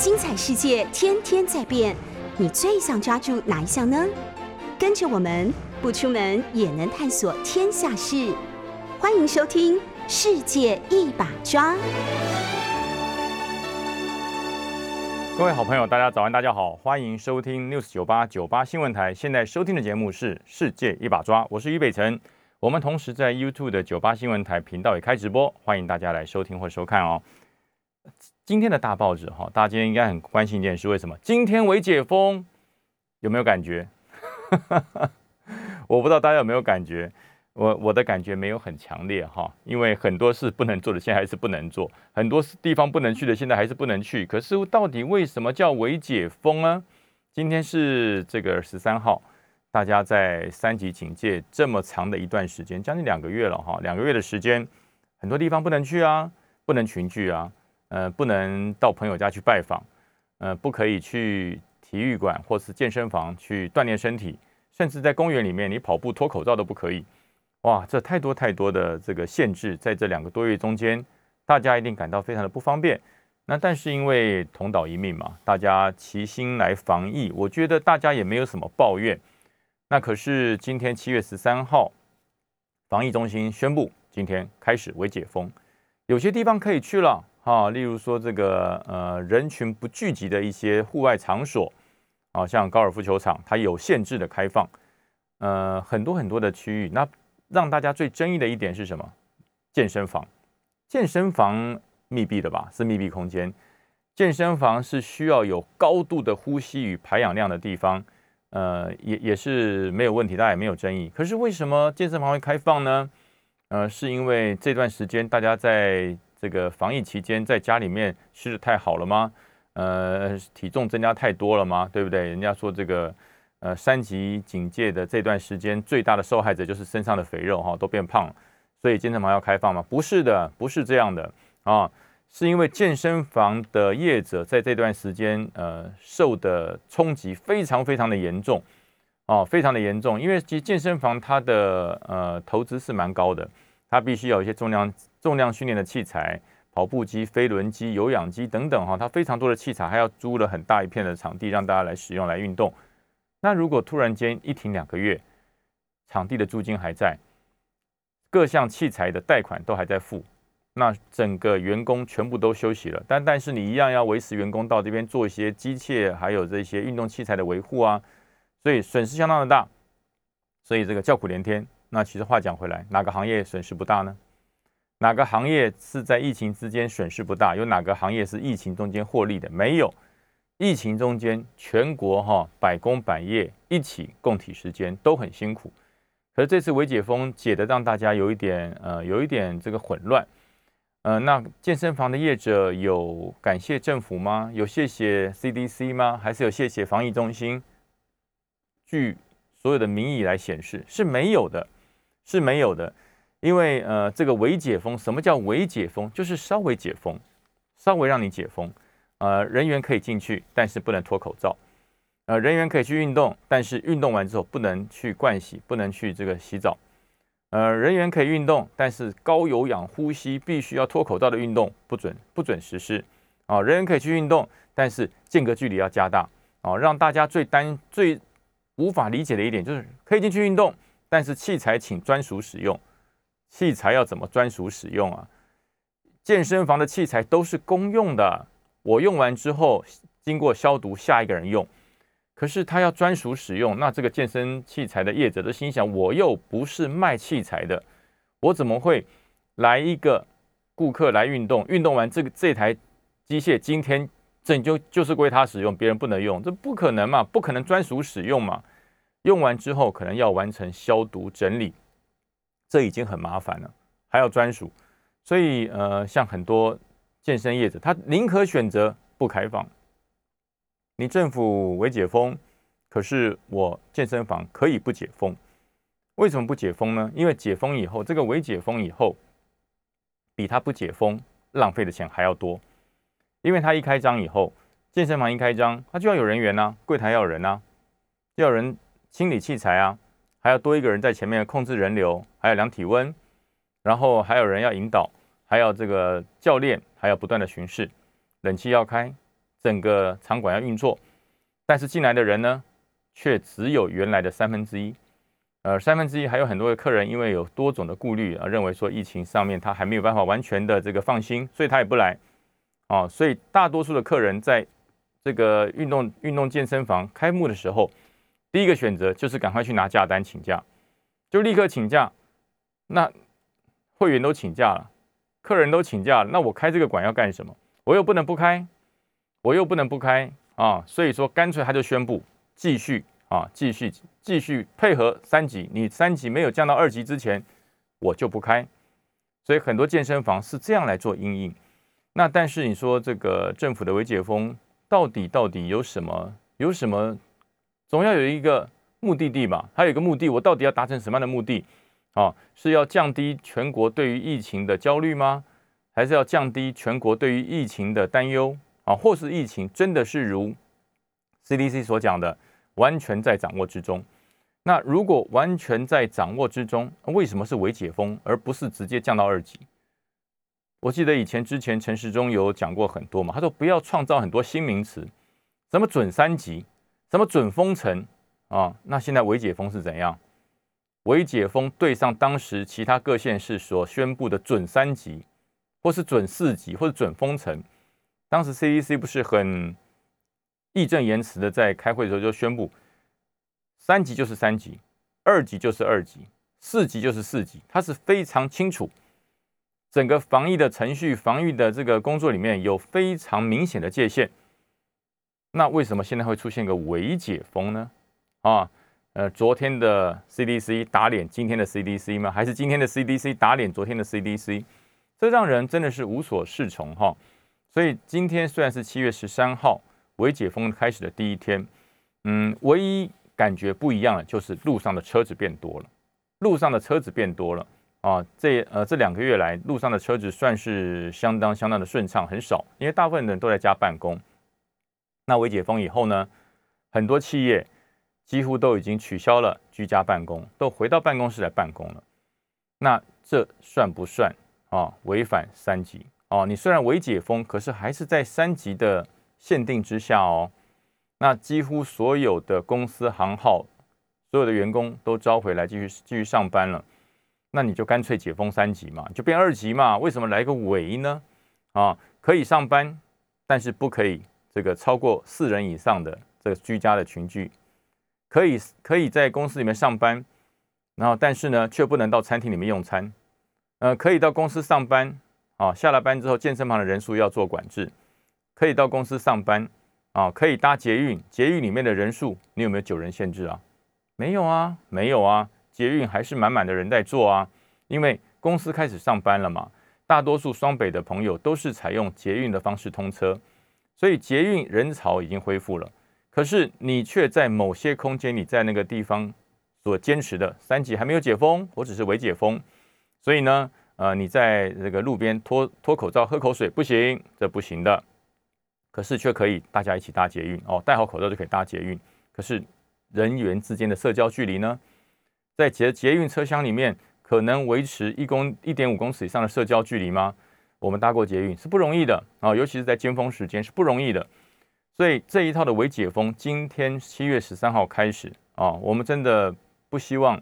精彩世界天天在变，你最想抓住哪一项呢？跟着我们不出门也能探索天下事，欢迎收听《世界一把抓》。各位好朋友，大家早安，大家好，欢迎收听 News 九八九八新闻台。现在收听的节目是《世界一把抓》，我是于北辰。我们同时在 YouTube 的九八新闻台频道也开直播，欢迎大家来收听或收看哦。今天的大报纸哈，大家今天应该很关心一件事，为什么？今天为解封，有没有感觉？我不知道大家有没有感觉。我我的感觉没有很强烈哈，因为很多事不能做的，现在还是不能做；很多地方不能去的，现在还是不能去。可是到底为什么叫为解封呢？今天是这个十三号，大家在三级警戒这么长的一段时间，将近两个月了哈，两个月的时间，很多地方不能去啊，不能群聚啊，呃，不能到朋友家去拜访，呃，不可以去体育馆或是健身房去锻炼身体，甚至在公园里面，你跑步脱口罩都不可以。哇，这太多太多的这个限制，在这两个多月中间，大家一定感到非常的不方便。那但是因为同岛一命嘛，大家齐心来防疫，我觉得大家也没有什么抱怨。那可是今天七月十三号，防疫中心宣布今天开始微解封，有些地方可以去了哈，例如说这个呃人群不聚集的一些户外场所，啊，像高尔夫球场，它有限制的开放，呃，很多很多的区域那。让大家最争议的一点是什么？健身房，健身房密闭的吧？是密闭空间。健身房是需要有高度的呼吸与排氧量的地方，呃，也也是没有问题，大家也没有争议。可是为什么健身房会开放呢？呃，是因为这段时间大家在这个防疫期间在家里面吃的太好了吗？呃，体重增加太多了吗？对不对？人家说这个。呃，三级警戒的这段时间，最大的受害者就是身上的肥肉哈，都变胖，所以健身房要开放吗？不是的，不是这样的啊，是因为健身房的业者在这段时间呃受的冲击非常非常的严重哦，非常的严重，因为其实健身房它的呃投资是蛮高的，它必须有一些重量重量训练的器材，跑步机、飞轮机、有氧机等等哈，它非常多的器材，还要租了很大一片的场地让大家来使用来运动。那如果突然间一停两个月，场地的租金还在，各项器材的贷款都还在付，那整个员工全部都休息了，但但是你一样要维持员工到这边做一些机械还有这些运动器材的维护啊，所以损失相当的大，所以这个叫苦连天。那其实话讲回来，哪个行业损失不大呢？哪个行业是在疫情之间损失不大？有哪个行业是疫情中间获利的？没有。疫情中间，全国哈百工百业一起共体时间都很辛苦，可是这次微解封解的让大家有一点呃有一点这个混乱，呃，那健身房的业者有感谢政府吗？有谢谢 CDC 吗？还是有谢谢防疫中心？据所有的民意来显示是没有的，是没有的，因为呃这个微解封，什么叫微解封？就是稍微解封，稍微让你解封。呃，人员可以进去，但是不能脱口罩。呃，人员可以去运动，但是运动完之后不能去盥洗，不能去这个洗澡。呃，人员可以运动，但是高有氧呼吸必须要脱口罩的运动不准不准实施。啊，人员可以去运动，但是间隔距离要加大。啊，让大家最担最无法理解的一点就是可以进去运动，但是器材请专属使用。器材要怎么专属使用啊？健身房的器材都是公用的。我用完之后，经过消毒，下一个人用。可是他要专属使用，那这个健身器材的业者都心想：我又不是卖器材的，我怎么会来一个顾客来运动？运动完这个这台机械今天整就就是归他使用，别人不能用，这不可能嘛？不可能专属使用嘛？用完之后可能要完成消毒整理，这已经很麻烦了，还要专属。所以呃，像很多。健身业者，他宁可选择不开放。你政府为解封，可是我健身房可以不解封。为什么不解封呢？因为解封以后，这个为解封以后，比他不解封浪费的钱还要多。因为他一开张以后，健身房一开张，他就要有人员呐，柜台要有人呐，要人清理器材啊，还要多一个人在前面控制人流，还要量体温，然后还有人要引导。还要这个教练，还要不断的巡视，冷气要开，整个场馆要运作，但是进来的人呢，却只有原来的三分之一。呃，三分之一还有很多的客人，因为有多种的顾虑啊，认为说疫情上面他还没有办法完全的这个放心，所以他也不来。哦，所以大多数的客人在这个运动运动健身房开幕的时候，第一个选择就是赶快去拿假单请假，就立刻请假。那会员都请假了，客人都请假了，那我开这个馆要干什么？我又不能不开，我又不能不开啊！所以说，干脆他就宣布继续啊，继续继续配合三级。你三级没有降到二级之前，我就不开。所以很多健身房是这样来做阴影。那但是你说这个政府的微解封到底到底有什么？有什么？总要有一个目的地吧？还有一个目的，我到底要达成什么样的目的？啊，是要降低全国对于疫情的焦虑吗？还是要降低全国对于疫情的担忧？啊，或是疫情真的是如 CDC 所讲的，完全在掌握之中？那如果完全在掌握之中，为什么是微解封，而不是直接降到二级？我记得以前之前陈时中有讲过很多嘛，他说不要创造很多新名词，什么准三级，什么准封城啊？那现在微解封是怎样？微解封对上当时其他各县市所宣布的准三级，或是准四级，或者准封城，当时 CDC 不是很义正言辞的在开会的时候就宣布，三级就是三级，二级就是二级，四级就是四级，它是非常清楚，整个防疫的程序、防御的这个工作里面有非常明显的界限。那为什么现在会出现个伪解封呢？啊？呃，昨天的 CDC 打脸今天的 CDC 吗？还是今天的 CDC 打脸昨天的 CDC？这让人真的是无所适从哈。所以今天虽然是七月十三号，伪解封开始的第一天，嗯，唯一感觉不一样的就是路上的车子变多了，路上的车子变多了啊。这呃这两个月来，路上的车子算是相当相当的顺畅，很少，因为大部分人都在家办公。那微解封以后呢，很多企业。几乎都已经取消了居家办公，都回到办公室来办公了。那这算不算啊？违反三级哦？你虽然未解封，可是还是在三级的限定之下哦。那几乎所有的公司行号，所有的员工都招回来继续继续上班了。那你就干脆解封三级嘛，就变二级嘛？为什么来个违呢？啊，可以上班，但是不可以这个超过四人以上的这个居家的群聚。可以可以在公司里面上班，然后但是呢，却不能到餐厅里面用餐。呃，可以到公司上班，啊，下了班之后，健身房的人数要做管制。可以到公司上班，啊，可以搭捷运，捷运里面的人数，你有没有九人限制啊？没有啊，没有啊，捷运还是满满的人在坐啊，因为公司开始上班了嘛。大多数双北的朋友都是采用捷运的方式通车，所以捷运人潮已经恢复了。可是你却在某些空间，你在那个地方所坚持的三级还没有解封，或者是未解封，所以呢，呃，你在这个路边脱脱口罩喝口水不行，这不行的。可是却可以大家一起搭捷运哦，戴好口罩就可以搭捷运。可是人员之间的社交距离呢，在捷捷运车厢里面可能维持一公一点五公尺以上的社交距离吗？我们搭过捷运是不容易的啊，尤其是在尖峰时间是不容易的。所以这一套的微解封，今天七月十三号开始啊，我们真的不希望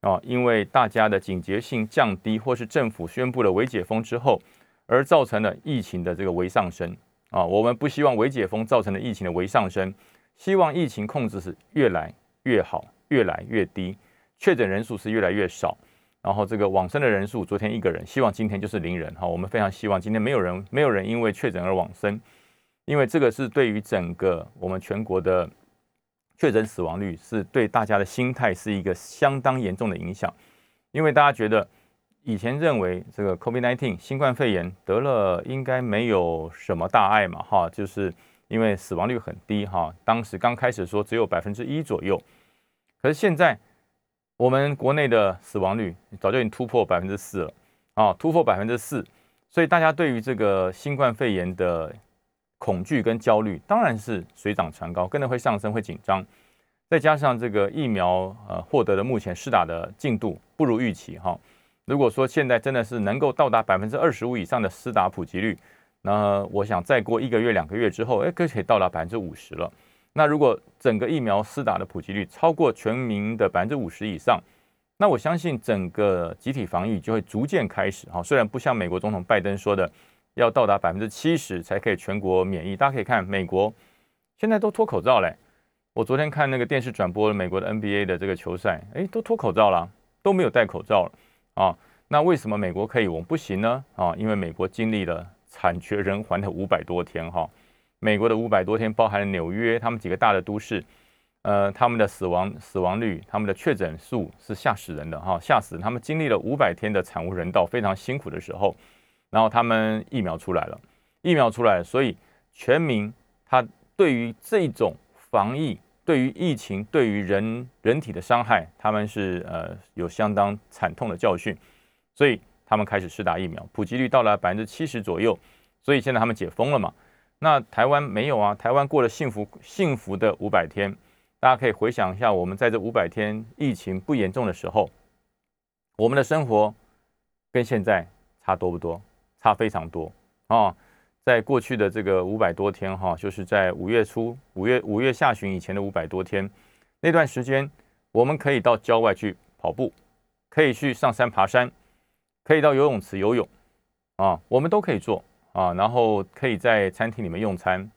啊，因为大家的警觉性降低，或是政府宣布了微解封之后，而造成了疫情的这个微上升。啊，我们不希望微解封造成的疫情的微上升，希望疫情控制是越来越好，越来越低，确诊人数是越来越少，然后这个往生的人数，昨天一个人，希望今天就是零人哈，我们非常希望今天没有人，没有人因为确诊而往生。因为这个是对于整个我们全国的确诊死亡率，是对大家的心态是一个相当严重的影响。因为大家觉得以前认为这个 COVID-19 新冠肺炎得了应该没有什么大碍嘛，哈，就是因为死亡率很低，哈，当时刚开始说只有百分之一左右，可是现在我们国内的死亡率早就已经突破百分之四了，啊，突破百分之四，所以大家对于这个新冠肺炎的恐惧跟焦虑当然是水涨船高，跟着会上升，会紧张。再加上这个疫苗呃获得的目前施打的进度不如预期哈。如果说现在真的是能够到达百分之二十五以上的施打普及率，那我想再过一个月、两个月之后，哎，可以到达百分之五十了。那如果整个疫苗施打的普及率超过全民的百分之五十以上，那我相信整个集体防御就会逐渐开始。哈，虽然不像美国总统拜登说的要到达百分之七十才可以全国免疫，大家可以看美国现在都脱口罩嘞。我昨天看那个电视转播美国的 NBA 的这个球赛，哎，都脱口罩了，都没有戴口罩了啊。那为什么美国可以，我们不行呢？啊，因为美国经历了惨绝人寰的五百多天哈。美国的五百多天包含了纽约，他们几个大的都市，呃，他们的死亡死亡率，他们的确诊数是吓死人的哈，吓死！他们经历了五百天的惨无人道，非常辛苦的时候，然后他们疫苗出来了，疫苗出来，所以全民他对于这种防疫，对于疫情，对于人人体的伤害，他们是呃有相当惨痛的教训，所以他们开始施打疫苗，普及率到了百分之七十左右，所以现在他们解封了嘛。那台湾没有啊？台湾过了幸福幸福的五百天，大家可以回想一下，我们在这五百天疫情不严重的时候，我们的生活跟现在差多不多？差非常多啊！在过去的这个五百多天哈，就是在五月初、五月五月下旬以前的五百多天那段时间，我们可以到郊外去跑步，可以去上山爬山，可以到游泳池游泳啊，我们都可以做。啊，然后可以在餐厅里面用餐，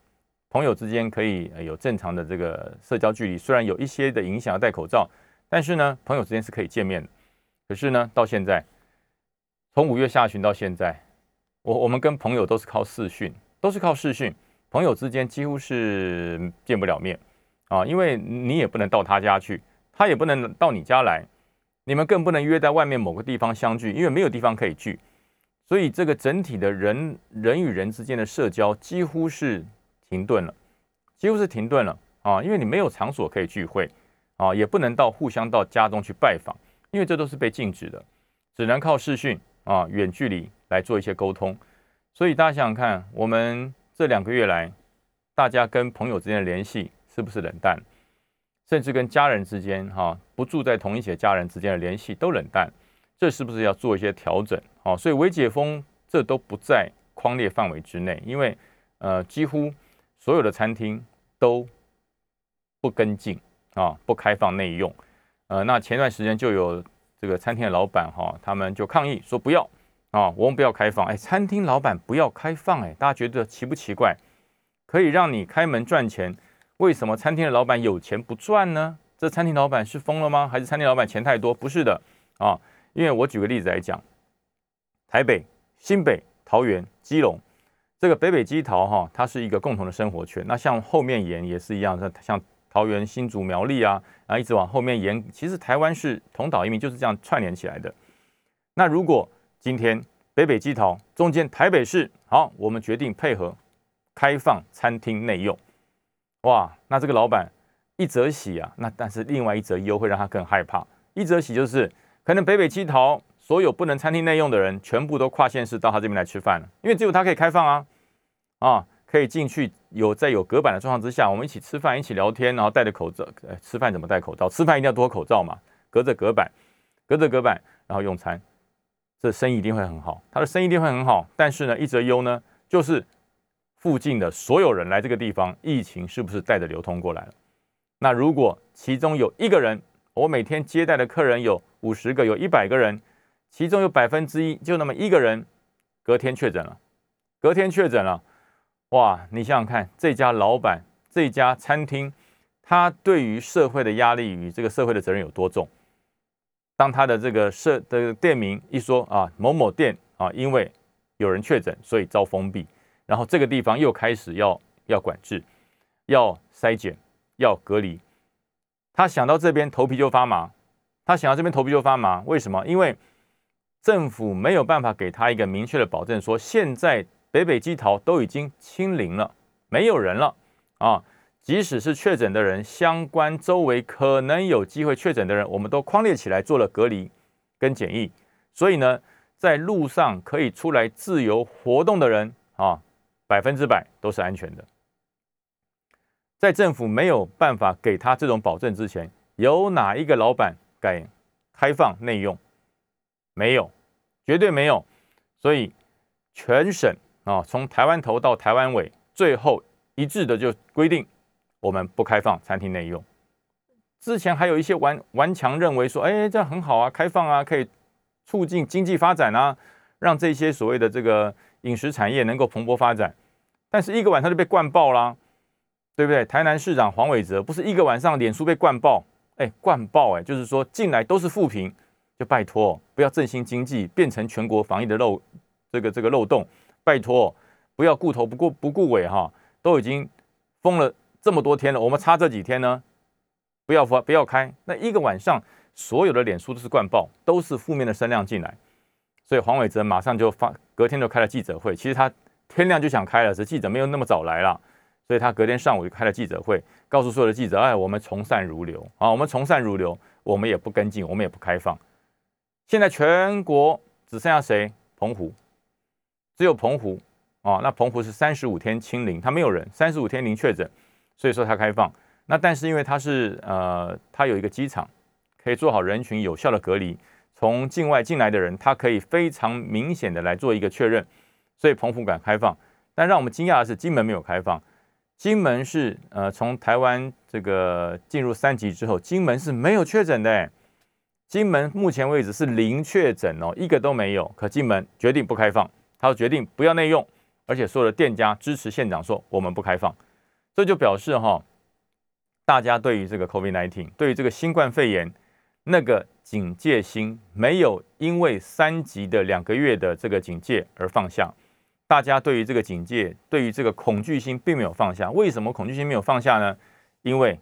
朋友之间可以有正常的这个社交距离，虽然有一些的影响要戴口罩，但是呢，朋友之间是可以见面的。可是呢，到现在，从五月下旬到现在，我我们跟朋友都是靠视讯，都是靠视讯，朋友之间几乎是见不了面啊，因为你也不能到他家去，他也不能到你家来，你们更不能约在外面某个地方相聚，因为没有地方可以聚。所以，这个整体的人人与人之间的社交几乎是停顿了，几乎是停顿了啊！因为你没有场所可以聚会啊，也不能到互相到家中去拜访，因为这都是被禁止的，只能靠视讯啊，远距离来做一些沟通。所以大家想想看，我们这两个月来，大家跟朋友之间的联系是不是冷淡？甚至跟家人之间哈，不住在同一起的家人之间的联系都冷淡。这是不是要做一些调整？哦，所以微解封这都不在框列范围之内，因为呃，几乎所有的餐厅都不跟进啊，不开放内用。呃，那前段时间就有这个餐厅的老板哈，他们就抗议说不要啊，我们不要开放。哎，餐厅老板不要开放，哎，大家觉得奇不奇怪？可以让你开门赚钱，为什么餐厅的老板有钱不赚呢？这餐厅老板是疯了吗？还是餐厅老板钱太多？不是的啊。因为我举个例子来讲，台北、新北、桃园、基隆，这个北北基桃哈，它是一个共同的生活圈。那像后面延也是一样，像像桃园、新竹、苗栗啊，然后一直往后面延，其实台湾是同岛移民，就是这样串联起来的。那如果今天北北基桃中间台北市好，我们决定配合开放餐厅内用，哇，那这个老板一则喜啊，那但是另外一则忧会让他更害怕。一则喜就是。可能北北七桃所有不能餐厅内用的人，全部都跨县市到他这边来吃饭了，因为只有他可以开放啊，啊，可以进去有在有隔板的状况之下，我们一起吃饭，一起聊天，然后戴着口罩，呃，吃饭怎么戴口罩？吃饭一定要脱口罩嘛，隔着隔板，隔着隔板，然后用餐，这生意一定会很好，他的生意一定会很好。但是呢，一则忧呢，就是附近的所有人来这个地方，疫情是不是带着流通过来了？那如果其中有一个人，我每天接待的客人有五十个，有一百个人，其中有百分之一，就那么一个人，隔天确诊了，隔天确诊了，哇！你想想看，这家老板，这家餐厅，他对于社会的压力与这个社会的责任有多重？当他的这个社的店名一说啊，某某店啊，因为有人确诊，所以遭封闭，然后这个地方又开始要要管制，要筛检，要隔离。他想到这边头皮就发麻，他想到这边头皮就发麻，为什么？因为政府没有办法给他一个明确的保证，说现在北北基桃都已经清零了，没有人了啊。即使是确诊的人，相关周围可能有机会确诊的人，我们都框列起来做了隔离跟检疫。所以呢，在路上可以出来自由活动的人啊，百分之百都是安全的。在政府没有办法给他这种保证之前，有哪一个老板敢开放内用？没有，绝对没有。所以全省啊，从台湾头到台湾尾，最后一致的就规定我们不开放餐厅内用。之前还有一些顽顽强认为说，哎，这样很好啊，开放啊，可以促进经济发展啊，让这些所谓的这个饮食产业能够蓬勃发展。但是一个晚上就被灌爆啦，对不对？台南市长黄伟哲不是一个晚上脸书被灌爆，哎，灌爆哎，就是说进来都是负评，就拜托不要振兴经济，变成全国防疫的漏这个这个漏洞，拜托不要顾头不顾不顾尾哈，都已经封了这么多天了，我们差这几天呢，不要发不要开，那一个晚上所有的脸书都是灌爆，都是负面的声量进来，所以黄伟哲马上就发，隔天就开了记者会，其实他天亮就想开了，是记者没有那么早来了。所以他隔天上午就开了记者会，告诉所有的记者：“哎，我们从善如流。啊，我们从善如流，我们也不跟进，我们也不开放。现在全国只剩下谁？澎湖，只有澎湖啊。那澎湖是三十五天清零，它没有人，三十五天零确诊，所以说它开放。那但是因为它是呃，它有一个机场，可以做好人群有效的隔离，从境外进来的人，他可以非常明显的来做一个确认，所以澎湖敢开放。但让我们惊讶的是，金门没有开放。”金门是呃，从台湾这个进入三级之后，金门是没有确诊的。金门目前为止是零确诊哦，一个都没有。可金门决定不开放，他决定不要内用，而且所有的店家支持县长说我们不开放，这就表示哈，大家对于这个 COVID-19，对于这个新冠肺炎那个警戒心没有因为三级的两个月的这个警戒而放下。大家对于这个警戒，对于这个恐惧心并没有放下。为什么恐惧心没有放下呢？因为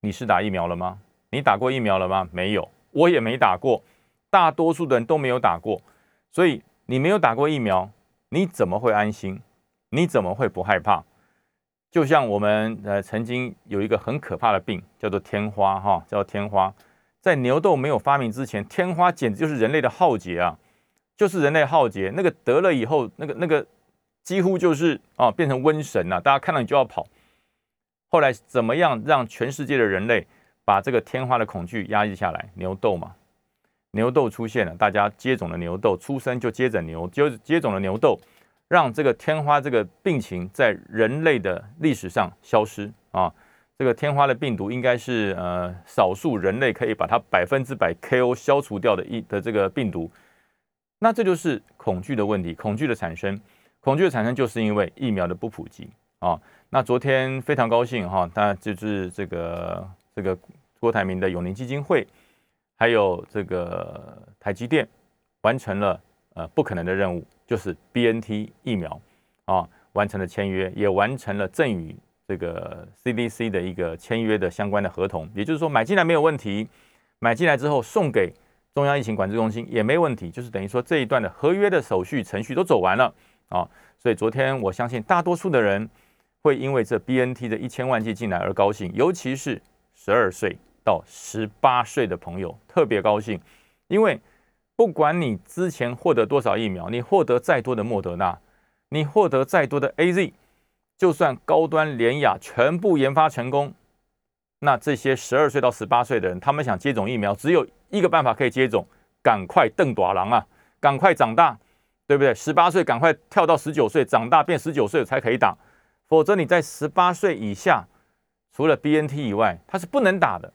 你是打疫苗了吗？你打过疫苗了吗？没有，我也没打过。大多数的人都没有打过，所以你没有打过疫苗，你怎么会安心？你怎么会不害怕？就像我们呃曾经有一个很可怕的病，叫做天花哈，叫天花。在牛痘没有发明之前，天花简直就是人类的浩劫啊！就是人类浩劫，那个得了以后，那个那个几乎就是啊，变成瘟神呐！大家看到你就要跑。后来怎么样让全世界的人类把这个天花的恐惧压抑下来？牛痘嘛，牛痘出现了，大家接种了牛痘，出生就接种牛，就接种了牛痘，让这个天花这个病情在人类的历史上消失啊！这个天花的病毒应该是呃少数人类可以把它百分之百 KO 消除掉的一的这个病毒。那这就是恐惧的问题，恐惧的产生，恐惧的产生就是因为疫苗的不普及啊。那昨天非常高兴哈，那就是这个这个郭台铭的永宁基金会，还有这个台积电完成了呃不可能的任务，就是 BNT 疫苗啊完成了签约，也完成了赠予这个 CDC 的一个签约的相关的合同，也就是说买进来没有问题，买进来之后送给。中央疫情管制中心也没问题，就是等于说这一段的合约的手续程序都走完了啊，所以昨天我相信大多数的人会因为这 BNT 的一千万剂进来而高兴，尤其是十二岁到十八岁的朋友特别高兴，因为不管你之前获得多少疫苗，你获得再多的莫德纳，你获得再多的 AZ，就算高端联雅全部研发成功。那这些十二岁到十八岁的人，他们想接种疫苗，只有一个办法可以接种，赶快瞪短狼啊，赶快长大，对不对？十八岁赶快跳到十九岁，长大变十九岁才可以打，否则你在十八岁以下，除了 BNT 以外，它是不能打的，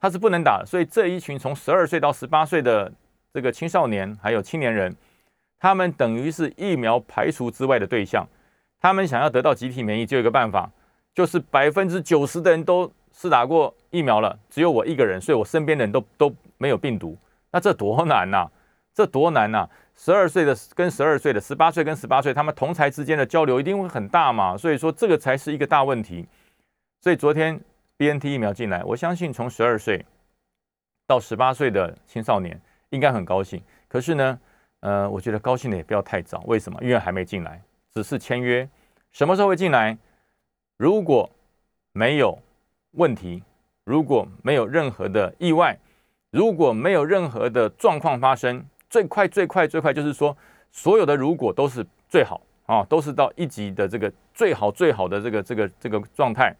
他是不能打。所以这一群从十二岁到十八岁的这个青少年还有青年人，他们等于是疫苗排除之外的对象，他们想要得到集体免疫，就有一个办法，就是百分之九十的人都。是打过疫苗了，只有我一个人，所以我身边的人都都没有病毒。那这多难呐！这多难呐！十二岁的跟十二岁的，十八岁跟十八岁，他们同才之间的交流一定会很大嘛。所以说这个才是一个大问题。所以昨天 B N T 疫苗进来，我相信从十二岁到十八岁的青少年应该很高兴。可是呢，呃，我觉得高兴的也不要太早。为什么？因为还没进来，只是签约。什么时候会进来？如果没有。问题如果没有任何的意外，如果没有任何的状况发生，最快最快最快就是说，所有的如果都是最好啊，都是到一级的这个最好最好的这个这个这个状态，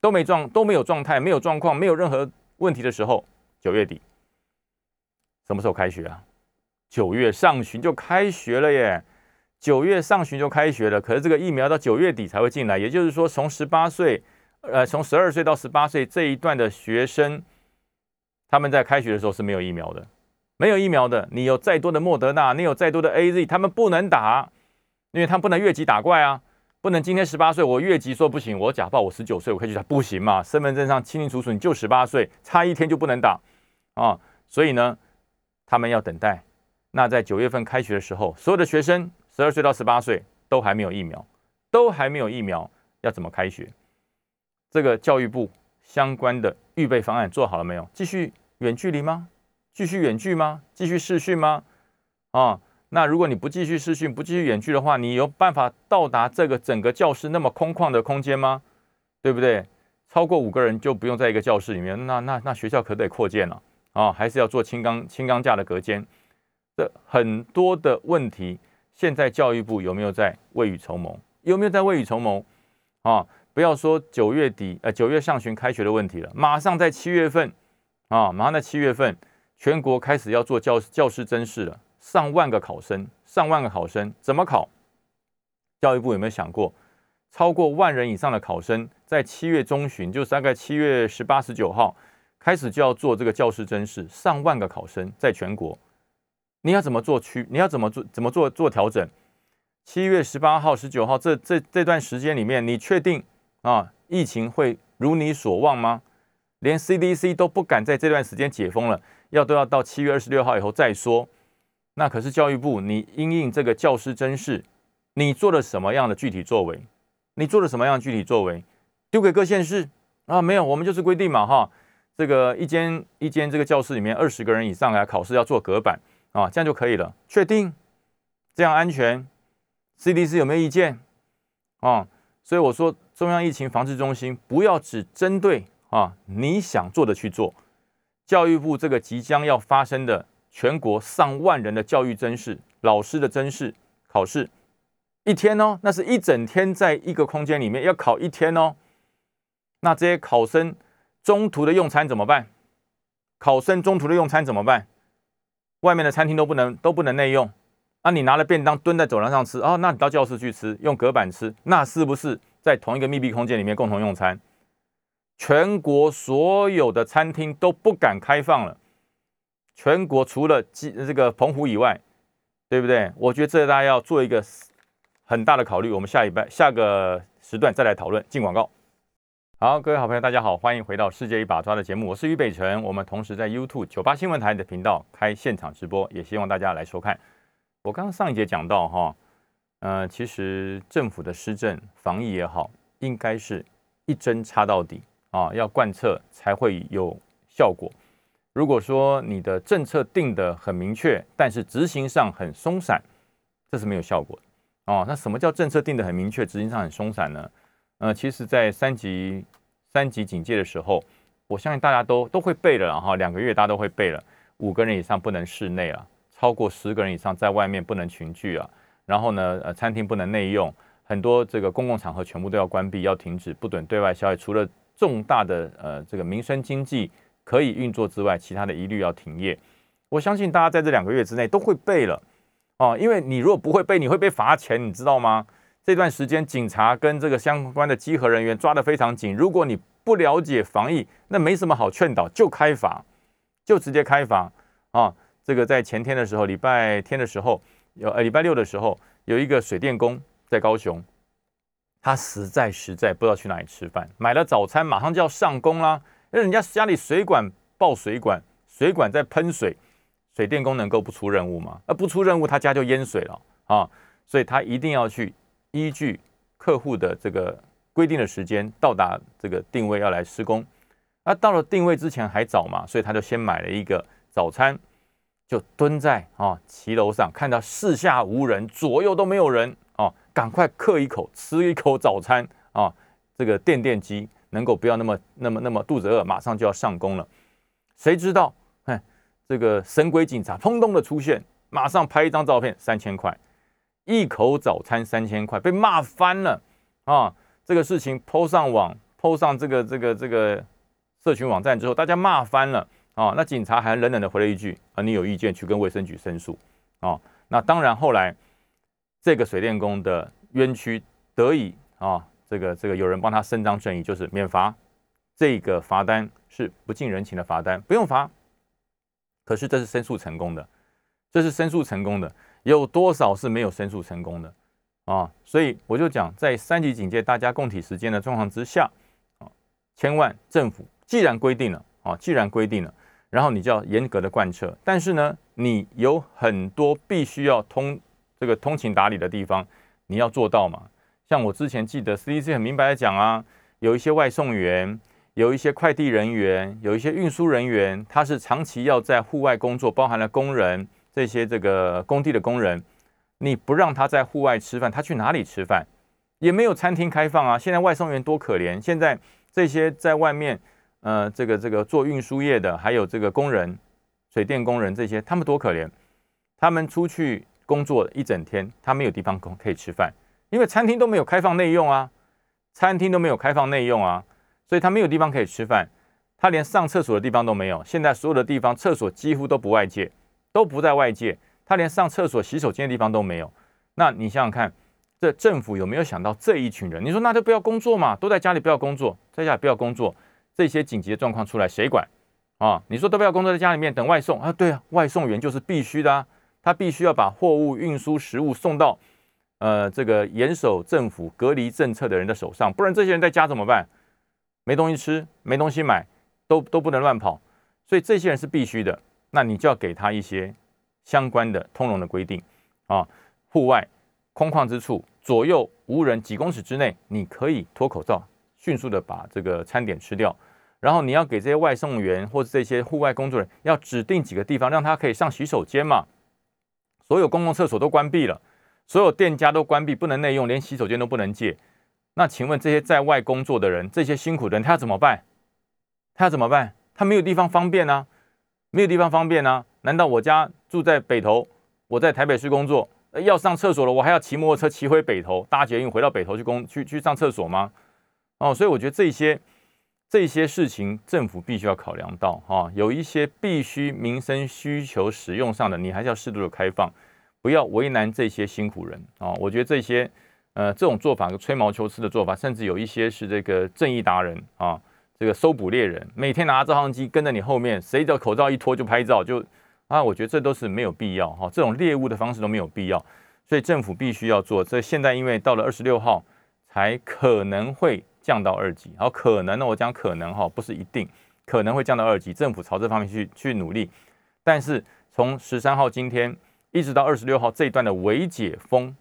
都没状都没有状态，没有状况，没有任何问题的时候，九月底什么时候开学啊？九月上旬就开学了耶！九月上旬就开学了，可是这个疫苗到九月底才会进来，也就是说，从十八岁，呃，从十二岁到十八岁这一段的学生，他们在开学的时候是没有疫苗的，没有疫苗的，你有再多的莫德纳，你有再多的 A Z，他们不能打，因为他们不能越级打怪啊，不能今天十八岁我越级说不行，我假报我十九岁我可以去打，不行嘛，身份证上清清楚楚你就十八岁，差一天就不能打啊，所以呢，他们要等待。那在九月份开学的时候，所有的学生十二岁到十八岁都还没有疫苗，都还没有疫苗，要怎么开学？这个教育部相关的预备方案做好了没有？继续远距离吗？继续远距吗？继续视讯吗？啊，那如果你不继续视讯，不继续远距的话，你有办法到达这个整个教室那么空旷的空间吗？对不对？超过五个人就不用在一个教室里面，那那那学校可得扩建了啊，还是要做轻钢轻钢架的隔间。的很多的问题，现在教育部有没有在未雨绸缪？有没有在未雨绸缪？啊，不要说九月底，呃，九月上旬开学的问题了，马上在七月份，啊，马上在七月份，全国开始要做教教师甄试了，上万个考生，上万个考生怎么考？教育部有没有想过，超过万人以上的考生，在七月中旬，就是大概七月十八、十九号开始就要做这个教师甄试，上万个考生在全国。你要怎么做区？你要怎么做？怎么做做调整？七月十八号、十九号这这这段时间里面，你确定啊，疫情会如你所望吗？连 CDC 都不敢在这段时间解封了，要都要到七月二十六号以后再说。那可是教育部，你因应这个教师真试，你做了什么样的具体作为？你做了什么样的具体作为？丢给各县市啊？没有，我们就是规定嘛，哈，这个一间一间这个教室里面二十个人以上来考试要做隔板。啊，这样就可以了，确定这样安全？CDC 有没有意见？啊，所以我说中央疫情防治中心不要只针对啊你想做的去做。教育部这个即将要发生的全国上万人的教育甄试、老师的甄试考试，一天哦，那是一整天在一个空间里面要考一天哦。那这些考生中途的用餐怎么办？考生中途的用餐怎么办？外面的餐厅都不能都不能内用，那你拿了便当蹲在走廊上吃哦，那你到教室去吃，用隔板吃，那是不是在同一个密闭空间里面共同用餐？全国所有的餐厅都不敢开放了，全国除了这这个澎湖以外，对不对？我觉得这大家要做一个很大的考虑。我们下一拜下个时段再来讨论。进广告。好，各位好朋友，大家好，欢迎回到《世界一把抓》的节目，我是于北辰。我们同时在 YouTube 九八新闻台的频道开现场直播，也希望大家来收看。我刚刚上一节讲到哈，呃，其实政府的施政防疫也好，应该是一针插到底啊，要贯彻才会有效果。如果说你的政策定得很明确，但是执行上很松散，这是没有效果的哦。那什么叫政策定得很明确，执行上很松散呢？呃，其实，在三级三级警戒的时候，我相信大家都都会背了哈，两个月大家都会背了。五个人以上不能室内啊，超过十个人以上在外面不能群聚啊。然后呢，呃，餐厅不能内用，很多这个公共场合全部都要关闭，要停止，不准对外消费。除了重大的呃这个民生经济可以运作之外，其他的一律要停业。我相信大家在这两个月之内都会背了哦，因为你如果不会背，你会被罚钱，你知道吗？这段时间，警察跟这个相关的稽核人员抓得非常紧。如果你不了解防疫，那没什么好劝导，就开罚，就直接开罚啊！这个在前天的时候，礼拜天的时候，有呃礼拜六的时候，有一个水电工在高雄，他实在实在不知道去哪里吃饭，买了早餐，马上就要上工啦。那人家家里水管爆水管，水管在喷水，水电工能够不出任务吗？啊不出任务，他家就淹水了啊！所以他一定要去。依据客户的这个规定的时间到达这个定位要来施工，那到了定位之前还早嘛，所以他就先买了一个早餐，就蹲在啊骑楼上，看到四下无人，左右都没有人哦，赶快嗑一口，吃一口早餐啊，这个垫垫机能够不要那么那么那么肚子饿，马上就要上工了。谁知道，哼，这个神鬼警察砰咚的出现，马上拍一张照片，三千块。一口早餐三千块，被骂翻了啊！这个事情抛上网，抛上这个这个这个社群网站之后，大家骂翻了啊！那警察还冷冷的回了一句：“啊，你有意见去跟卫生局申诉啊！”那当然，后来这个水电工的冤屈得以啊，这个这个有人帮他伸张正义，就是免罚。这个罚单是不近人情的罚单，不用罚。可是这是申诉成功的，这是申诉成功的，有多少是没有申诉成功的啊？所以我就讲，在三级警戒、大家共体时间的状况之下啊，千万政府既然规定了啊，既然规定了，然后你就要严格的贯彻。但是呢，你有很多必须要通这个通情达理的地方，你要做到嘛？像我之前记得 CDC 很明白的讲啊，有一些外送员。有一些快递人员，有一些运输人员，他是长期要在户外工作，包含了工人这些这个工地的工人，你不让他在户外吃饭，他去哪里吃饭？也没有餐厅开放啊！现在外送员多可怜，现在这些在外面，呃，这个这个做运输业的，还有这个工人、水电工人这些，他们多可怜！他们出去工作一整天，他没有地方可以吃饭，因为餐厅都没有开放内用啊，餐厅都没有开放内用啊。所以他没有地方可以吃饭，他连上厕所的地方都没有。现在所有的地方厕所几乎都不外界，都不在外界，他连上厕所、洗手间的地方都没有。那你想想看，这政府有没有想到这一群人？你说那就不要工作嘛，都在家里不要工作，在家里不要工作，这些紧急的状况出来谁管啊？你说都不要工作，在家里面等外送啊？对啊，外送员就是必须的啊，他必须要把货物运输、食物送到呃这个严守政府隔离政策的人的手上，不然这些人在家怎么办？没东西吃，没东西买，都都不能乱跑，所以这些人是必须的。那你就要给他一些相关的通融的规定啊。户外空旷之处，左右无人几公尺之内，你可以脱口罩，迅速的把这个餐点吃掉。然后你要给这些外送员或者这些户外工作人员，要指定几个地方，让他可以上洗手间嘛。所有公共厕所都关闭了，所有店家都关闭，不能内用，连洗手间都不能借。那请问这些在外工作的人，这些辛苦的人，他要怎么办？他要怎么办？他没有地方方便呢？没有地方方便呢？难道我家住在北投，我在台北市工作，要上厕所了，我还要骑摩托车骑回北投，搭捷运回到北投去工去去上厕所吗？哦，所以我觉得这些这些事情，政府必须要考量到哈，有一些必须民生需求使用上的，你还是要适度的开放，不要为难这些辛苦人啊。我觉得这些。呃，这种做法吹毛求疵的做法，甚至有一些是这个正义达人啊，这个搜捕猎人，每天拿着照相机跟在你后面，谁的口罩一脱就拍照，就啊，我觉得这都是没有必要哈，这种猎物的方式都没有必要，所以政府必须要做。这现在因为到了二十六号才可能会降到二级，好，可能呢，我讲可能哈，不是一定，可能会降到二级，政府朝这方面去去努力。但是从十三号今天一直到二十六号这一段的微解封。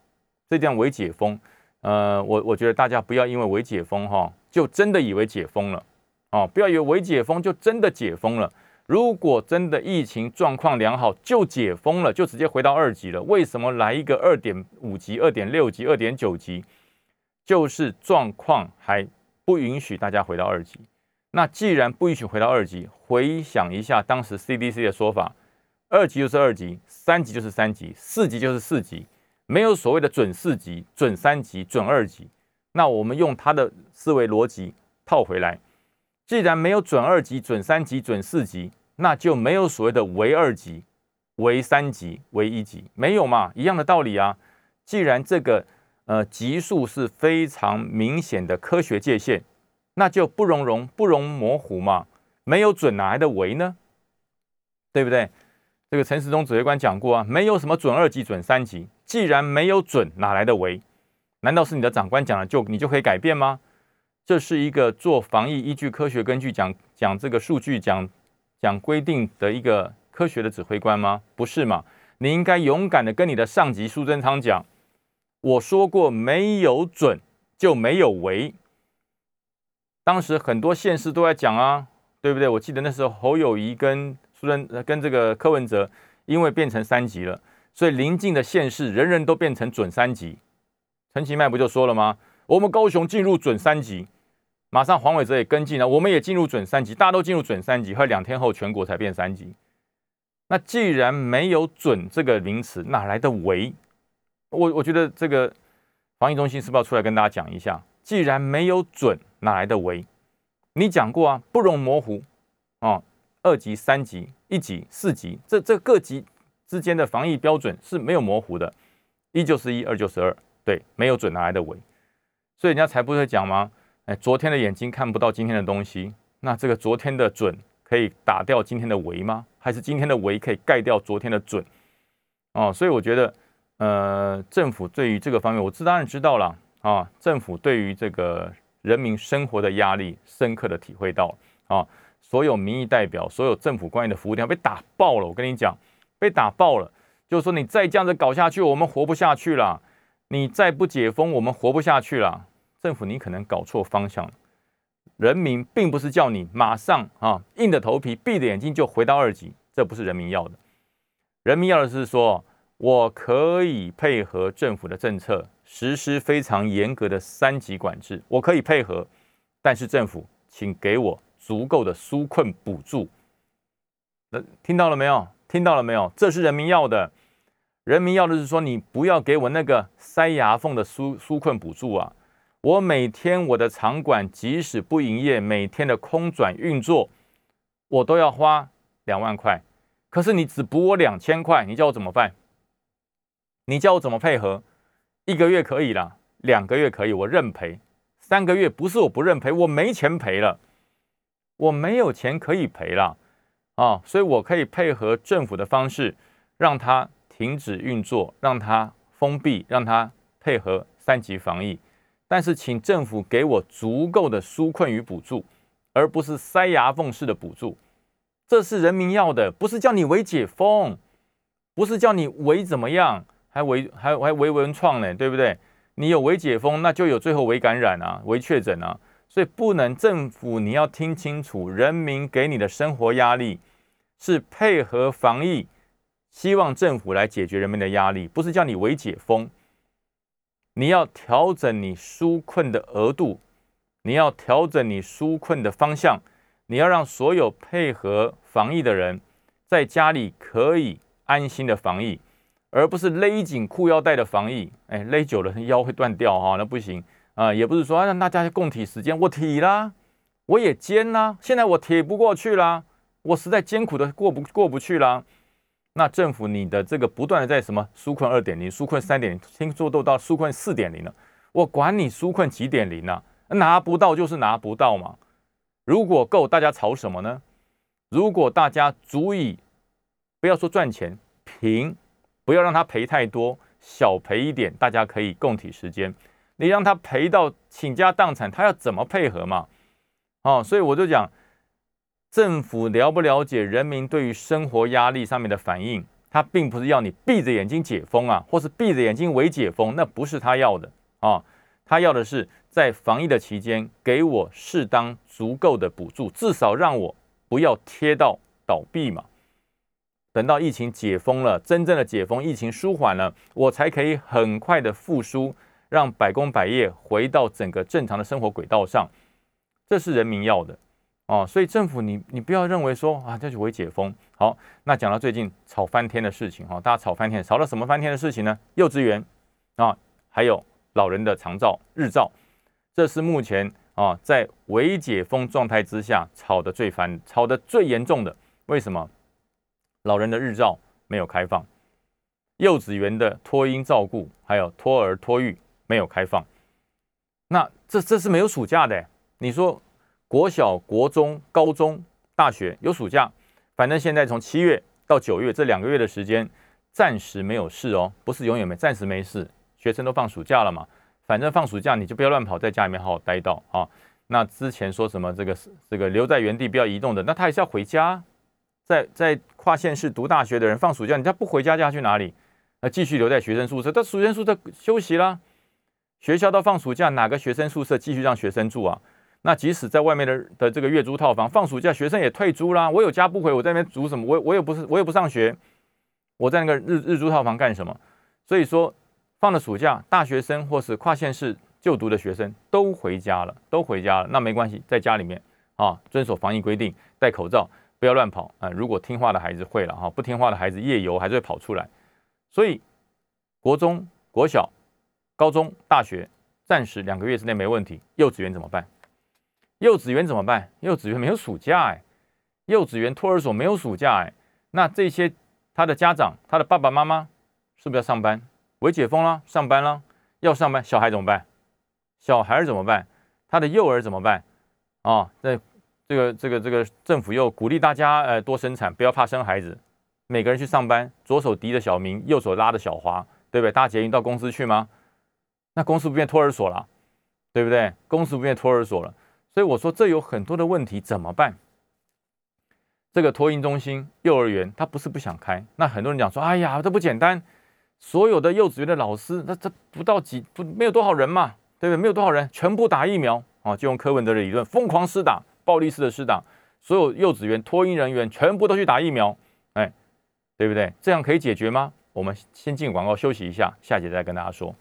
这段微解封，呃，我我觉得大家不要因为微解封哈，就真的以为解封了，哦，不要以为微解封就真的解封了。如果真的疫情状况良好，就解封了，就直接回到二级了。为什么来一个二点五级、二点六级、二点九级？就是状况还不允许大家回到二级。那既然不允许回到二级，回想一下当时 CDC 的说法，二级就是二级，三级就是三级，四级就是四级。没有所谓的准四级、准三级、准二级，那我们用他的思维逻辑套回来，既然没有准二级、准三级、准四级，那就没有所谓的为二级、为三级、为一级，没有嘛？一样的道理啊。既然这个呃级数是非常明显的科学界限，那就不容容不容模糊嘛。没有准哪来的为呢？对不对？这个陈时中指挥官讲过啊，没有什么准二级、准三级。既然没有准，哪来的为？难道是你的长官讲了就你就可以改变吗？这是一个做防疫依据科学根据讲讲这个数据讲讲规定的一个科学的指挥官吗？不是嘛？你应该勇敢的跟你的上级苏贞昌讲，我说过没有准就没有为。当时很多县市都在讲啊，对不对？我记得那时候侯友谊跟苏贞跟这个柯文哲，因为变成三级了。所以临近的县市，人人都变成准三级。陈其迈不就说了吗？我们高雄进入准三级，马上黄伟哲也跟进了，我们也进入准三级，大家都进入准三级，后来两天后全国才变三级。那既然没有准这个名词，哪来的为？我我觉得这个防疫中心是不是要出来跟大家讲一下？既然没有准，哪来的为？你讲过啊，不容模糊，二级、三级、一级、四级，这这各级。之间的防疫标准是没有模糊的，一就是一，二就是二，对，没有准哪来的伪？所以人家才不会讲吗？哎，昨天的眼睛看不到今天的东西，那这个昨天的准可以打掉今天的伪吗？还是今天的伪可以盖掉昨天的准？哦，所以我觉得，呃，政府对于这个方面，我自当然知道了啊。政府对于这个人民生活的压力，深刻的体会到啊。所有民意代表，所有政府官员的服务电话被打爆了。我跟你讲，被打爆了，就是说你再这样子搞下去，我们活不下去了。你再不解封，我们活不下去了。政府，你可能搞错方向了。人民并不是叫你马上啊，硬着头皮、闭着眼睛就回到二级，这不是人民要的。人民要的是说，我可以配合政府的政策，实施非常严格的三级管制，我可以配合，但是政府，请给我。足够的纾困补助，那听到了没有？听到了没有？这是人民要的。人民要的是说，你不要给我那个塞牙缝的纾纾困补助啊！我每天我的场馆即使不营业，每天的空转运作，我都要花两万块。可是你只补我两千块，你叫我怎么办？你叫我怎么配合？一个月可以了，两个月可以，我认赔。三个月不是我不认赔，我没钱赔了。我没有钱可以赔了啊，所以我可以配合政府的方式，让它停止运作，让它封闭，让它配合三级防疫。但是，请政府给我足够的纾困与补助，而不是塞牙缝式的补助。这是人民要的，不是叫你为解封，不是叫你为怎么样，还为还还为文创呢，对不对？你有为解封，那就有最后为感染啊，为确诊啊。所以不能，政府你要听清楚，人民给你的生活压力是配合防疫，希望政府来解决人民的压力，不是叫你为解封。你要调整你纾困的额度，你要调整你纾困的方向，你要让所有配合防疫的人在家里可以安心的防疫，而不是勒紧裤腰带的防疫。哎，勒久了腰会断掉哈，那不行。啊，也不是说让大家共体时间，我体啦，我也煎啦，现在我体不过去啦，我实在艰苦的过不过不去啦。那政府你的这个不断的在什么纾困二点零、纾困三点零，听说都到纾困四点零了，我管你纾困几点零呢？拿不到就是拿不到嘛。如果够，大家吵什么呢？如果大家足以，不要说赚钱，平，不要让他赔太多，小赔一点，大家可以共体时间。你让他赔到倾家荡产，他要怎么配合嘛？哦，所以我就讲，政府了不了解人民对于生活压力上面的反应？他并不是要你闭着眼睛解封啊，或是闭着眼睛为解封，那不是他要的啊。他要的是在防疫的期间给我适当足够的补助，至少让我不要贴到倒闭嘛。等到疫情解封了，真正的解封，疫情舒缓了，我才可以很快的复苏。让百工百业回到整个正常的生活轨道上，这是人民要的哦。所以政府，你你不要认为说啊，这就会解封。好，那讲到最近吵翻天的事情哈，大家吵翻天，吵了什么翻天的事情呢？幼稚园啊，还有老人的长照日照，这是目前啊在未解封状态之下吵得最翻、吵得最严重的。为什么？老人的日照没有开放，幼稚园的托婴照顾还有托儿托育。没有开放，那这这是没有暑假的。你说国小、国中、高中、大学有暑假，反正现在从七月到九月这两个月的时间，暂时没有事哦，不是永远没，暂时没事。学生都放暑假了嘛，反正放暑假你就不要乱跑，在家里面好好待到啊。那之前说什么这个这个留在原地不要移动的，那他还是要回家。在在跨县市读大学的人放暑假，你家不回家，家去哪里？那继续留在学生宿舍，但学生宿舍休息啦。学校到放暑假，哪个学生宿舍继续让学生住啊？那即使在外面的的这个月租套房，放暑假学生也退租啦。我有家不回，我在那边租什么？我我也不是，我也不上学，我在那个日日租套房干什么？所以说，放了暑假，大学生或是跨县市就读的学生都回家了，都回家了。那没关系，在家里面啊，遵守防疫规定，戴口罩，不要乱跑啊。如果听话的孩子会了哈，不听话的孩子夜游还是会跑出来。所以，国中、国小。高中、大学暂时两个月之内没问题，幼稚园怎么办？幼稚园怎么办？幼稚园没有暑假哎，幼稚园托儿所没有暑假哎，那这些他的家长、他的爸爸妈妈是不是要上班？微解封了，上班了，要上班，小孩怎么办？小孩怎么办？他的幼儿怎么办？啊，那这个这个这个政府又鼓励大家呃多生产，不要怕生孩子，每个人去上班，左手提着小明，右手拉着小华，对不对？搭捷运到公司去吗？那公司不变托儿所了，对不对？公司不变托儿所了，所以我说这有很多的问题，怎么办？这个托婴中心、幼儿园，他不是不想开。那很多人讲说：“哎呀，这不简单，所有的幼稚园的老师，那这不到几不没有多少人嘛，对不对？没有多少人，全部打疫苗啊！就用柯文哲的理论，疯狂施打，暴力式的施打，所有幼稚园托婴人员全部都去打疫苗，哎，对不对？这样可以解决吗？我们先进广告休息一下，下节再跟大家说。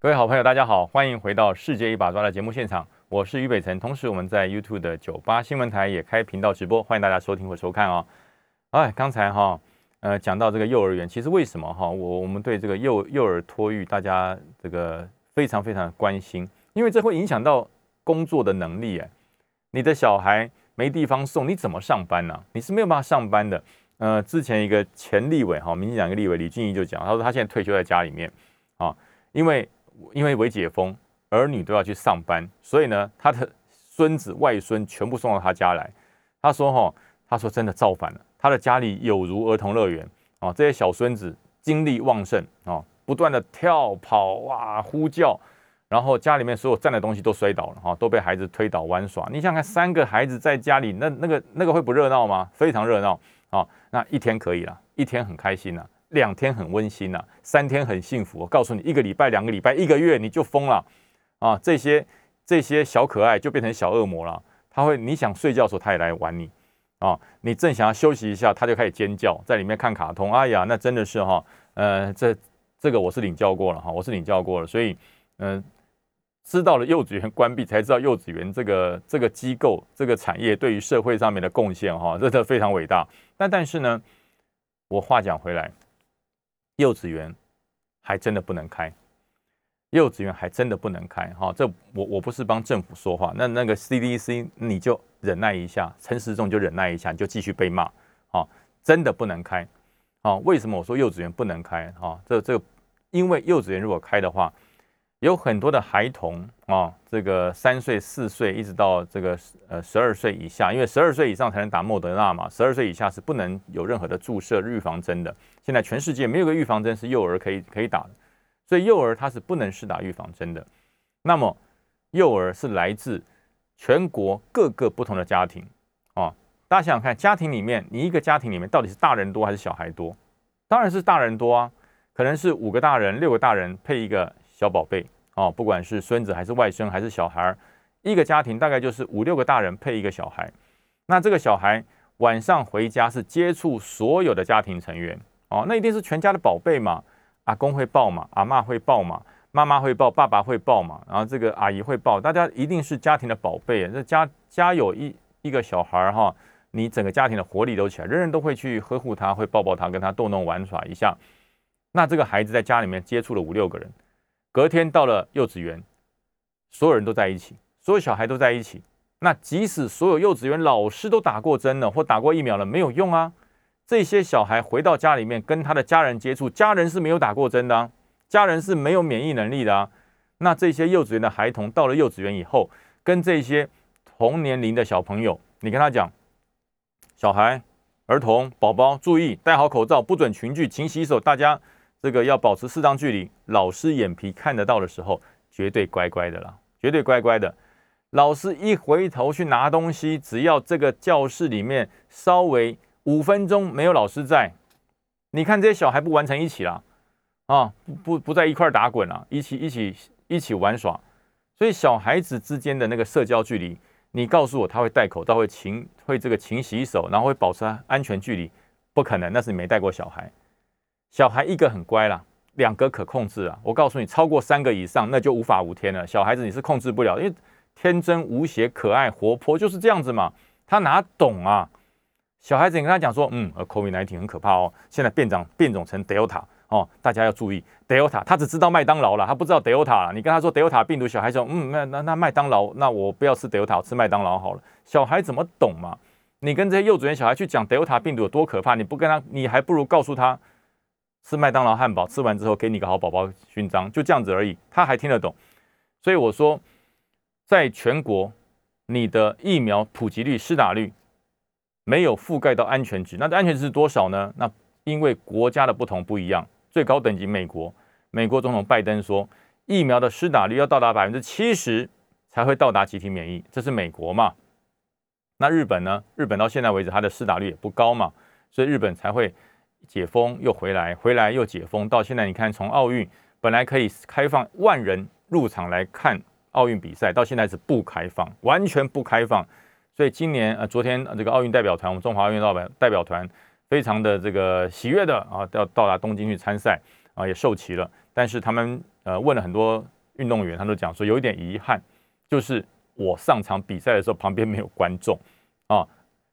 各位好朋友，大家好，欢迎回到《世界一把抓》的节目现场。我是于北辰，同时我们在 YouTube 的九八新闻台也开频道直播，欢迎大家收听或收看哦。哎，刚才哈，呃，讲到这个幼儿园，其实为什么哈，我我们对这个幼幼儿托育，大家这个非常非常关心，因为这会影响到工作的能力哎。你的小孩没地方送，你怎么上班呢？你是没有办法上班的。呃，之前一个前立委哈，民进党一个立委李俊毅就讲，他说他现在退休在家里面啊，因为因为未解封。儿女都要去上班，所以呢，他的孙子外孙全部送到他家来。他说：“哈，他说真的造反了。他的家里有如儿童乐园啊，这些小孙子精力旺盛啊，不断的跳跑哇呼叫，然后家里面所有站的东西都摔倒了哈，都被孩子推倒玩耍。你想看三个孩子在家里，那那个那个会不热闹吗？非常热闹啊！那一天可以了，一天很开心了，两天很温馨呐，三天很幸福。我告诉你，一个礼拜、两个礼拜、一个月，你就疯了。”啊，这些这些小可爱就变成小恶魔了。他会，你想睡觉的时候，他也来玩你。啊，你正想要休息一下，他就开始尖叫，在里面看卡通。哎呀，那真的是哈，呃，这这个我是领教过了哈，我是领教过了。所以，嗯，知道了幼稚园关闭，才知道幼稚园这个这个机构这个产业对于社会上面的贡献哈，真的非常伟大。但但是呢，我话讲回来，幼稚园还真的不能开。幼稚园还真的不能开哈，这我我不是帮政府说话，那那个 CDC 你就忍耐一下，陈时中就忍耐一下，你就继续被骂啊，真的不能开啊？为什么我说幼稚园不能开啊？这这，因为幼稚园如果开的话，有很多的孩童啊，这个三岁、四岁一直到这个呃十二岁以下，因为十二岁以上才能打莫德纳嘛，十二岁以下是不能有任何的注射预防针的。现在全世界没有个预防针是幼儿可以可以打的。所以幼儿他是不能施打预防针的。那么幼儿是来自全国各个不同的家庭啊。大家想想看，家庭里面，你一个家庭里面到底是大人多还是小孩多？当然是大人多啊，可能是五个大人、六个大人配一个小宝贝哦，不管是孙子还是外孙还是小孩，一个家庭大概就是五六个大人配一个小孩。那这个小孩晚上回家是接触所有的家庭成员哦，那一定是全家的宝贝嘛。阿公会抱嘛，阿妈会抱嘛，妈妈会抱，爸爸会抱嘛，然后这个阿姨会抱，大家一定是家庭的宝贝。这家家有一一个小孩哈，你整个家庭的活力都起来，人人都会去呵护他，会抱抱他，跟他逗弄玩耍一下。那这个孩子在家里面接触了五六个人，隔天到了幼稚园，所有人都在一起，所有小孩都在一起。那即使所有幼稚园老师都打过针了或打过疫苗了，没有用啊。这些小孩回到家里面跟他的家人接触，家人是没有打过针的，家人是没有免疫能力的啊。那这些幼稚园的孩童到了幼稚园以后，跟这些同年龄的小朋友，你跟他讲，小孩、儿童、宝宝注意戴好口罩，不准群聚，勤洗手，大家这个要保持适当距离。老师眼皮看得到的时候，绝对乖乖的啦，绝对乖乖的。老师一回头去拿东西，只要这个教室里面稍微。五分钟没有老师在，你看这些小孩不完成一起了啊？不不不在一块打滚了，一起一起一起玩耍。所以小孩子之间的那个社交距离，你告诉我他会戴口罩，会勤会这个勤洗手，然后会保持安全距离，不可能，那是你没带过小孩。小孩一个很乖啦，两个可控制啊。我告诉你，超过三个以上，那就无法无天了。小孩子你是控制不了，因为天真无邪、可爱活泼就是这样子嘛。他哪懂啊？小孩子，你跟他讲说，嗯，呃，COVID-19 很可怕哦，现在变长变种成 Delta 哦，大家要注意 Delta。他只知道麦当劳了，他不知道 Delta 了。你跟他说 Delta 病毒，小孩说，嗯，那那那麦当劳，那我不要吃 Delta，吃麦当劳好了。小孩怎么懂嘛？你跟这些幼稚园小孩去讲 Delta 病毒有多可怕，你不跟他，你还不如告诉他吃麦当劳汉堡，吃完之后给你个好宝宝勋章，就这样子而已。他还听得懂，所以我说，在全国，你的疫苗普及率、施打率没有覆盖到安全值，那安全值是多少呢？那因为国家的不同不一样，最高等级美国，美国总统拜登说，疫苗的施打率要到达百分之七十才会到达集体免疫，这是美国嘛？那日本呢？日本到现在为止，它的施打率也不高嘛，所以日本才会解封又回来，回来又解封，到现在你看，从奥运本来可以开放万人入场来看奥运比赛，到现在是不开放，完全不开放。所以今年呃，昨天这个奥运代表团，我们中华奥运代表代表团。非常的这个喜悦的啊，要到达东京去参赛啊，也受齐了。但是他们呃问了很多运动员，他都讲说有一点遗憾，就是我上场比赛的时候旁边没有观众啊。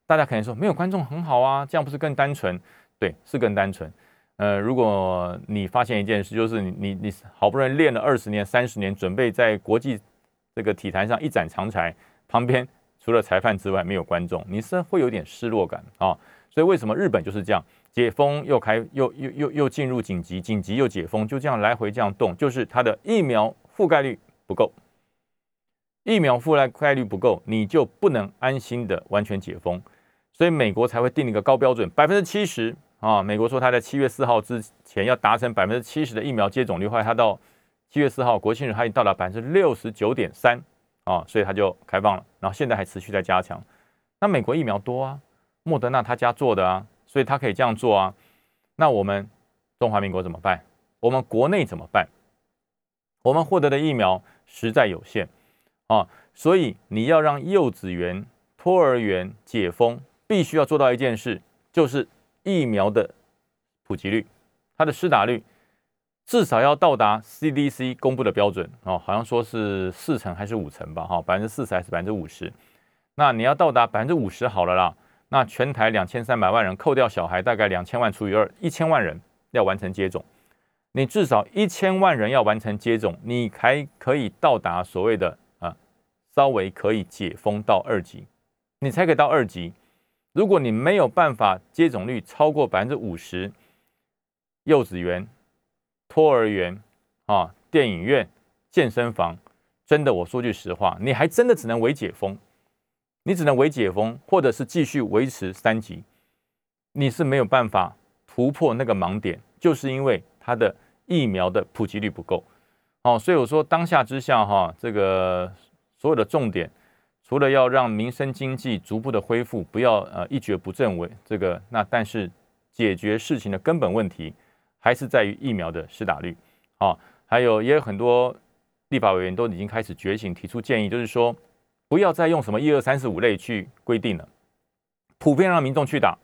大家可能说没有观众很好啊，这样不是更单纯？对，是更单纯。呃，如果你发现一件事，就是你你你好不容易练了二十年、三十年，准备在国际这个体坛上一展长才，旁边除了裁判之外没有观众，你是会有点失落感啊。所以为什么日本就是这样解封又开又又又又进入紧急紧急又解封就这样来回这样动，就是它的疫苗覆盖率不够，疫苗覆盖概率不够，你就不能安心的完全解封，所以美国才会定一个高标准，百分之七十啊。美国说他在七月四号之前要达成百分之七十的疫苗接种率，后来他到七月四号国庆日，他已经到达百分之六十九点三啊，所以他就开放了，然后现在还持续在加强。那美国疫苗多啊。莫德纳他家做的啊，所以他可以这样做啊。那我们中华民国怎么办？我们国内怎么办？我们获得的疫苗实在有限啊，所以你要让幼稚园、托儿园解封，必须要做到一件事，就是疫苗的普及率，它的施打率至少要到达 CDC 公布的标准哦，好像说是四成还是五成吧？哈，百分之四十还是百分之五十？那你要到达百分之五十好了啦。那全台两千三百万人，扣掉小孩，大概两千万除以二，一千万人要完成接种。你至少一千万人要完成接种，你才可以到达所谓的啊，稍微可以解封到二级，你才可以到二级。如果你没有办法接种率超过百分之五十，幼稚园、托儿园啊、电影院、健身房，真的，我说句实话，你还真的只能为解封。你只能为解封，或者是继续维持三级，你是没有办法突破那个盲点，就是因为它的疫苗的普及率不够。哦，所以我说当下之下哈，这个所有的重点，除了要让民生经济逐步的恢复，不要呃一蹶不振为这个，那但是解决事情的根本问题，还是在于疫苗的施打率。啊，还有也有很多立法委员都已经开始觉醒，提出建议，就是说。不要再用什么一二三四五类去规定了，普遍让民众去打，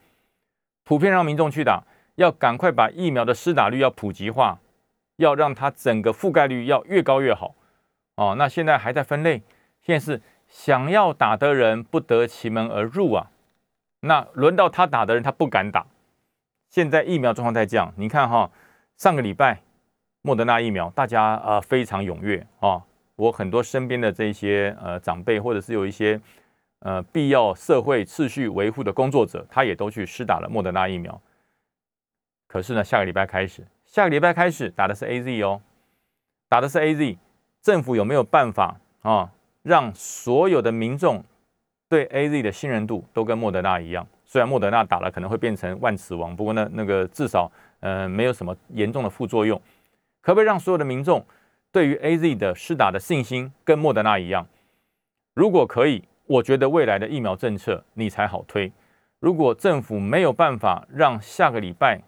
普遍让民众去打，要赶快把疫苗的施打率要普及化，要让它整个覆盖率要越高越好。哦，那现在还在分类，现在是想要打的人不得其门而入啊。那轮到他打的人，他不敢打。现在疫苗状况在降，你看哈，上个礼拜莫德纳疫苗，大家呃非常踊跃啊。我很多身边的这些呃长辈，或者是有一些呃必要社会秩序维护的工作者，他也都去施打了莫德纳疫苗。可是呢，下个礼拜开始，下个礼拜开始打的是 A Z 哦，打的是 A Z。政府有没有办法啊，让所有的民众对 A Z 的信任度都跟莫德纳一样？虽然莫德纳打了可能会变成万磁王，不过呢，那个至少呃没有什么严重的副作用。可不可以让所有的民众？对于 A Z 的施打的信心跟莫德纳一样，如果可以，我觉得未来的疫苗政策你才好推。如果政府没有办法让下个礼拜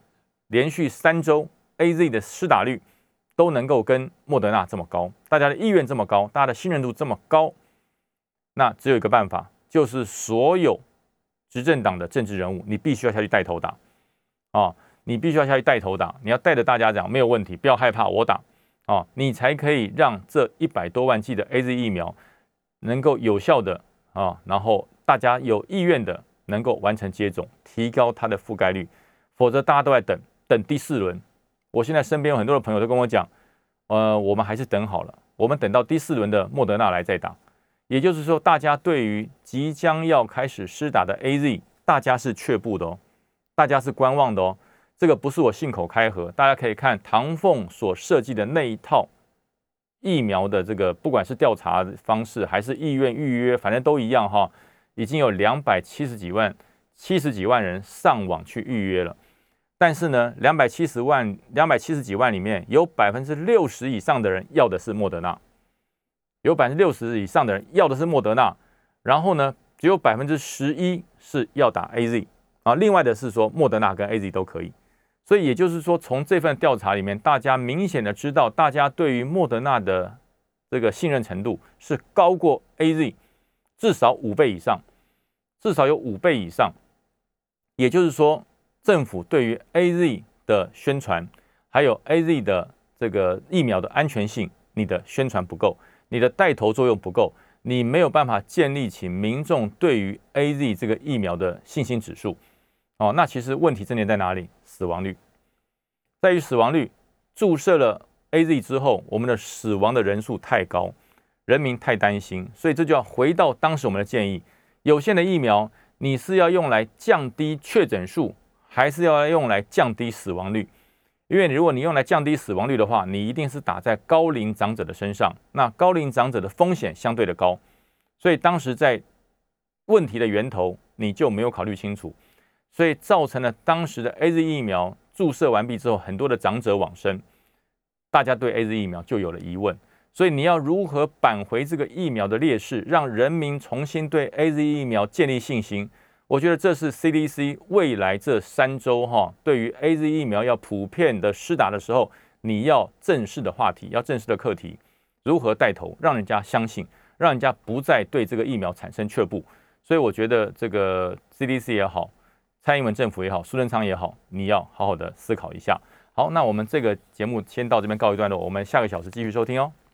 连续三周 A Z 的施打率都能够跟莫德纳这么高，大家的意愿这么高，大家的信任度这么高，那只有一个办法，就是所有执政党的政治人物，你必须要下去带头打啊！你必须要下去带头打，你要带着大家讲没有问题，不要害怕，我打。哦，你才可以让这一百多万剂的 A Z 疫苗能够有效的啊，然后大家有意愿的能够完成接种，提高它的覆盖率。否则大家都在等等第四轮。我现在身边有很多的朋友都跟我讲，呃，我们还是等好了，我们等到第四轮的莫德纳来再打。也就是说，大家对于即将要开始施打的 A Z，大家是却步的哦，大家是观望的哦。这个不是我信口开河，大家可以看唐凤所设计的那一套疫苗的这个，不管是调查方式还是意愿预约，反正都一样哈，已经有两百七十几万、七十几万人上网去预约了。但是呢，两百七十万、两百七十几万里面有百分之六十以上的人要的是莫德纳，有百分之六十以上的人要的是莫德纳，然后呢，只有百分之十一是要打 A Z 啊。另外的是说莫德纳跟 A Z 都可以，所以也就是说，从这份调查里面，大家明显的知道，大家对于莫德纳的这个信任程度是高过 A Z 至少五倍以上，至少有五倍以上，也就是说。政府对于 A Z 的宣传，还有 A Z 的这个疫苗的安全性，你的宣传不够，你的带头作用不够，你没有办法建立起民众对于 A Z 这个疫苗的信心指数。哦，那其实问题症结在哪里？死亡率在于死亡率。注射了 A Z 之后，我们的死亡的人数太高，人民太担心，所以这就要回到当时我们的建议：有限的疫苗，你是要用来降低确诊数。还是要用来降低死亡率，因为如果你用来降低死亡率的话，你一定是打在高龄长者的身上，那高龄长者的风险相对的高，所以当时在问题的源头你就没有考虑清楚，所以造成了当时的 A Z 疫苗注射完毕之后，很多的长者往生，大家对 A Z 疫苗就有了疑问，所以你要如何扳回这个疫苗的劣势，让人民重新对 A Z 疫苗建立信心？我觉得这是 CDC 未来这三周哈，对于 A Z 疫苗要普遍的施打的时候，你要正式的话题，要正式的课题，如何带头让人家相信，让人家不再对这个疫苗产生却步。所以我觉得这个 CDC 也好，蔡英文政府也好，苏贞昌也好，你要好好的思考一下。好，那我们这个节目先到这边告一段落，我们下个小时继续收听哦。